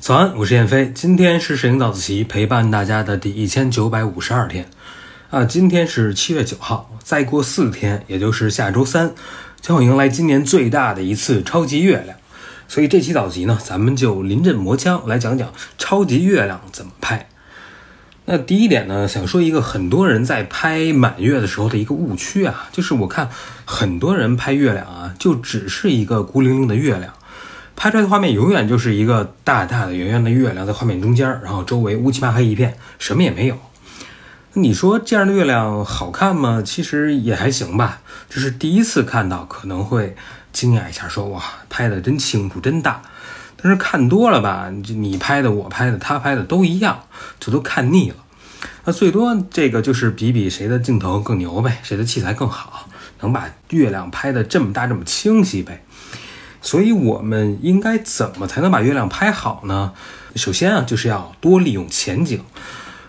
早安，我是燕飞，今天是摄影早自习陪伴大家的第一千九百五十二天啊，今天是七月九号，再过四天，也就是下周三，将会迎来今年最大的一次超级月亮。所以这期早集呢，咱们就临阵磨枪来讲讲超级月亮怎么拍。那第一点呢，想说一个很多人在拍满月的时候的一个误区啊，就是我看很多人拍月亮啊，就只是一个孤零零的月亮，拍出来的画面永远就是一个大大的圆圆的月亮在画面中间，然后周围乌漆嘛黑一片，什么也没有。你说这样的月亮好看吗？其实也还行吧，就是第一次看到可能会惊讶一下，说哇，拍的真清楚，真大。但是看多了吧，你拍的、我拍的、他拍的都一样，这都看腻了。那最多这个就是比比谁的镜头更牛呗，谁的器材更好，能把月亮拍的这么大、这么清晰呗。所以我们应该怎么才能把月亮拍好呢？首先啊，就是要多利用前景。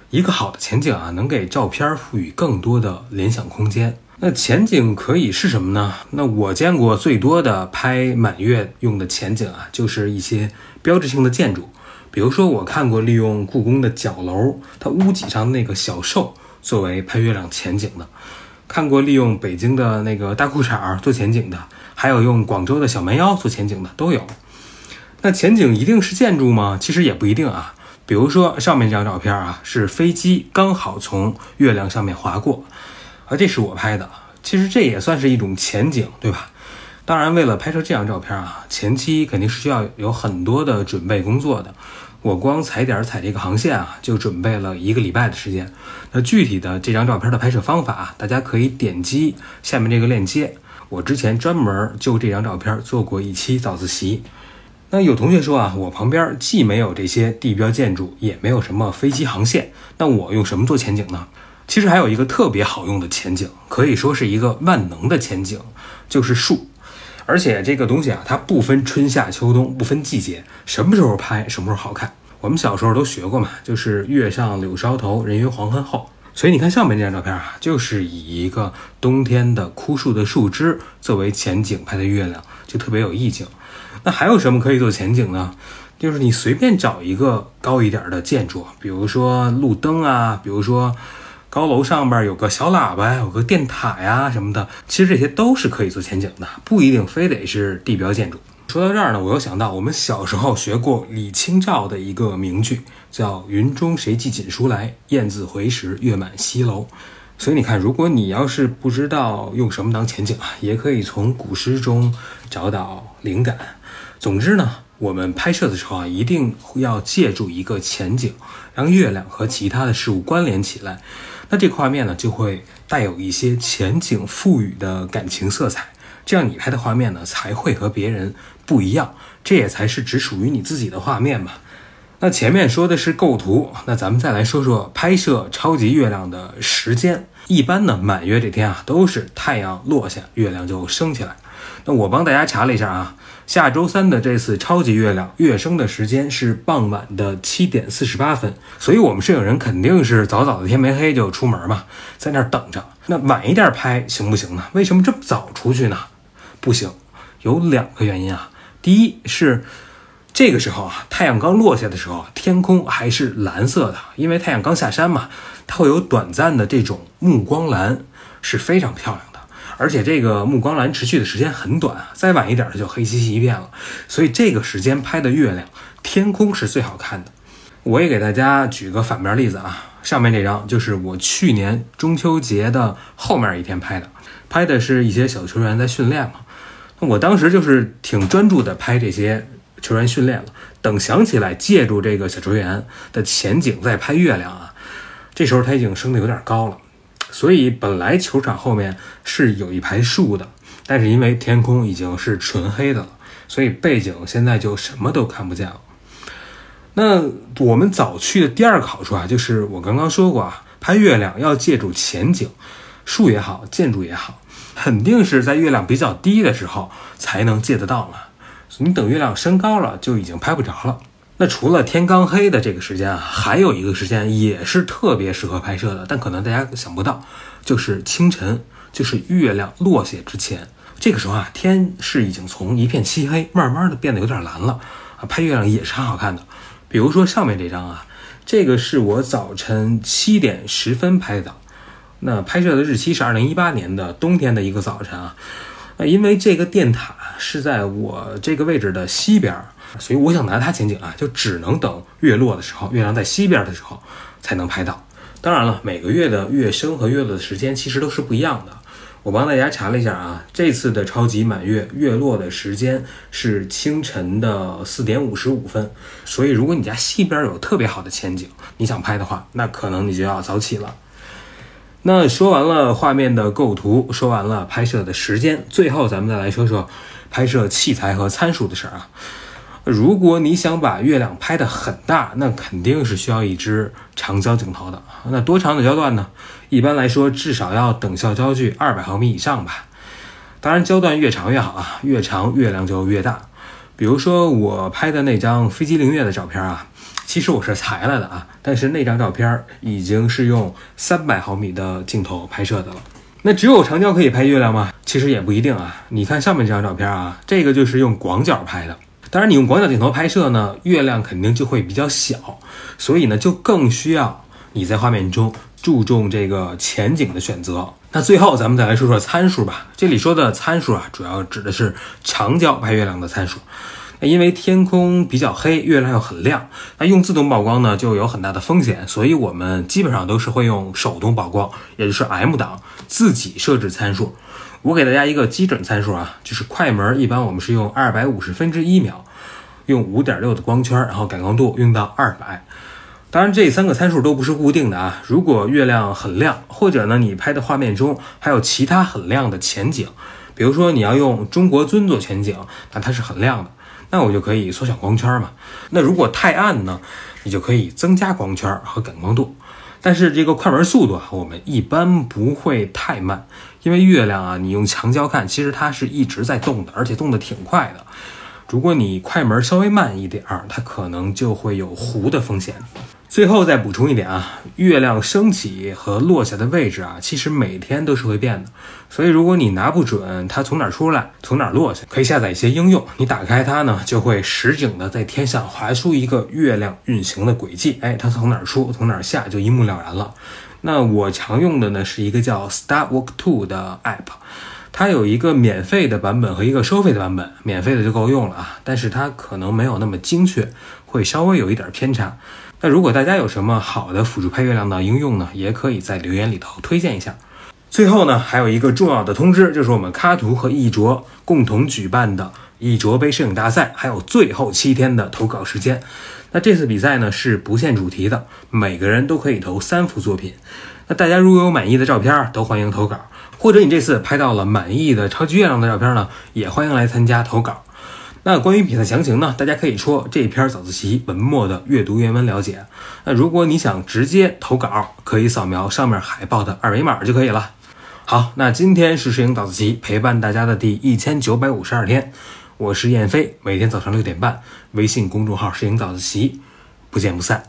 一个好的前景啊，能给照片赋予更多的联想空间。那前景可以是什么呢？那我见过最多的拍满月用的前景啊，就是一些标志性的建筑，比如说我看过利用故宫的角楼，它屋脊上那个小兽作为拍月亮前景的，看过利用北京的那个大裤衩做前景的，还有用广州的小蛮腰做前景的都有。那前景一定是建筑吗？其实也不一定啊。比如说上面这张照片啊，是飞机刚好从月亮上面划过。啊，这是我拍的，其实这也算是一种前景，对吧？当然，为了拍摄这张照片啊，前期肯定是需要有很多的准备工作的。我光踩点踩这个航线啊，就准备了一个礼拜的时间。那具体的这张照片的拍摄方法，大家可以点击下面这个链接。我之前专门就这张照片做过一期早自习。那有同学说啊，我旁边既没有这些地标建筑，也没有什么飞机航线，那我用什么做前景呢？其实还有一个特别好用的前景，可以说是一个万能的前景，就是树。而且这个东西啊，它不分春夏秋冬，不分季节，什么时候拍什么时候好看。我们小时候都学过嘛，就是月上柳梢头，人约黄昏后。所以你看上面这张照片啊，就是以一个冬天的枯树的树枝作为前景拍的月亮，就特别有意境。那还有什么可以做前景呢？就是你随便找一个高一点的建筑，比如说路灯啊，比如说。高楼上边有个小喇叭，有个电塔呀什么的，其实这些都是可以做前景的，不一定非得是地标建筑。说到这儿呢，我又想到我们小时候学过李清照的一个名句，叫“云中谁寄锦书来，雁字回时，月满西楼”。所以你看，如果你要是不知道用什么当前景啊，也可以从古诗中找到灵感。总之呢，我们拍摄的时候啊，一定要借助一个前景，让月亮和其他的事物关联起来。那这个画面呢，就会带有一些前景赋予的感情色彩，这样你拍的画面呢，才会和别人不一样，这也才是只属于你自己的画面嘛。那前面说的是构图，那咱们再来说说拍摄超级月亮的时间。一般呢，满月这天啊，都是太阳落下，月亮就升起来。那我帮大家查了一下啊。下周三的这次超级月亮月升的时间是傍晚的七点四十八分，所以我们摄影人肯定是早早的天没黑就出门嘛，在那儿等着。那晚一点拍行不行呢？为什么这么早出去呢？不行，有两个原因啊。第一是这个时候啊，太阳刚落下的时候，天空还是蓝色的，因为太阳刚下山嘛，它会有短暂的这种暮光蓝，是非常漂亮。而且这个暮光蓝持续的时间很短，再晚一点它就黑漆漆一片了。所以这个时间拍的月亮，天空是最好看的。我也给大家举个反面例子啊，上面这张就是我去年中秋节的后面一天拍的，拍的是一些小球员在训练嘛。我当时就是挺专注的拍这些球员训练了，等想起来借助这个小球员的前景再拍月亮啊，这时候它已经升得有点高了。所以本来球场后面是有一排树的，但是因为天空已经是纯黑的了，所以背景现在就什么都看不见了。那我们早去的第二个好处啊，就是我刚刚说过啊，拍月亮要借助前景，树也好，建筑也好，肯定是在月亮比较低的时候才能借得到嘛。你等月亮升高了，就已经拍不着了。那除了天刚黑的这个时间啊，还有一个时间也是特别适合拍摄的，但可能大家想不到，就是清晨，就是月亮落下之前，这个时候啊，天是已经从一片漆黑，慢慢的变得有点蓝了啊，拍月亮也是很好看的。比如说上面这张啊，这个是我早晨七点十分拍的，那拍摄的日期是二零一八年的冬天的一个早晨啊。因为这个电塔是在我这个位置的西边，所以我想拿它前景啊，就只能等月落的时候，月亮在西边的时候才能拍到。当然了，每个月的月升和月落的时间其实都是不一样的。我帮大家查了一下啊，这次的超级满月月落的时间是清晨的四点五十五分，所以如果你家西边有特别好的前景，你想拍的话，那可能你就要早起了。那说完了画面的构图，说完了拍摄的时间，最后咱们再来说说拍摄器材和参数的事儿啊。如果你想把月亮拍得很大，那肯定是需要一支长焦镜头的。那多长的焦段呢？一般来说，至少要等效焦距二百毫米以上吧。当然，焦段越长越好啊，越长月亮就越大。比如说我拍的那张飞机凌月的照片啊，其实我是裁了的啊，但是那张照片已经是用三百毫米的镜头拍摄的了。那只有长焦可以拍月亮吗？其实也不一定啊。你看上面这张照片啊，这个就是用广角拍的。当然，你用广角镜头拍摄呢，月亮肯定就会比较小，所以呢，就更需要你在画面中注重这个前景的选择。那最后，咱们再来说说参数吧。这里说的参数啊，主要指的是长焦拍月亮的参数。那因为天空比较黑，月亮又很亮，那用自动曝光呢，就有很大的风险，所以我们基本上都是会用手动曝光，也就是 M 档，自己设置参数。我给大家一个基准参数啊，就是快门，一般我们是用二百五十分之一秒，用五点六的光圈，然后感光度用到二百。当然，这三个参数都不是固定的啊。如果月亮很亮，或者呢你拍的画面中还有其他很亮的前景，比如说你要用中国尊做前景，那它是很亮的，那我就可以缩小光圈嘛。那如果太暗呢，你就可以增加光圈和感光度。但是这个快门速度啊，我们一般不会太慢，因为月亮啊，你用强焦看，其实它是一直在动的，而且动得挺快的。如果你快门稍微慢一点儿，它可能就会有糊的风险。最后再补充一点啊，月亮升起和落下的位置啊，其实每天都是会变的。所以如果你拿不准它从哪儿出来，从哪儿落下，可以下载一些应用，你打开它呢，就会实景的在天上画出一个月亮运行的轨迹。哎，它从哪儿出，从哪儿下，就一目了然了。那我常用的呢是一个叫 Star Walk Two 的 app，它有一个免费的版本和一个收费的版本，免费的就够用了啊，但是它可能没有那么精确，会稍微有一点偏差。那如果大家有什么好的辅助拍月亮的应用呢，也可以在留言里头推荐一下。最后呢，还有一个重要的通知，就是我们咖图和艺卓共同举办的艺卓杯摄影大赛，还有最后七天的投稿时间。那这次比赛呢是不限主题的，每个人都可以投三幅作品。那大家如果有满意的照片，都欢迎投稿，或者你这次拍到了满意的超级月亮的照片呢，也欢迎来参加投稿。那关于比赛详情呢？大家可以戳这篇早自习文末的阅读原文了解。那如果你想直接投稿，可以扫描上面海报的二维码就可以了。好，那今天是摄影早自习陪伴大家的第一千九百五十二天，我是燕飞，每天早上六点半，微信公众号摄影早自习，不见不散。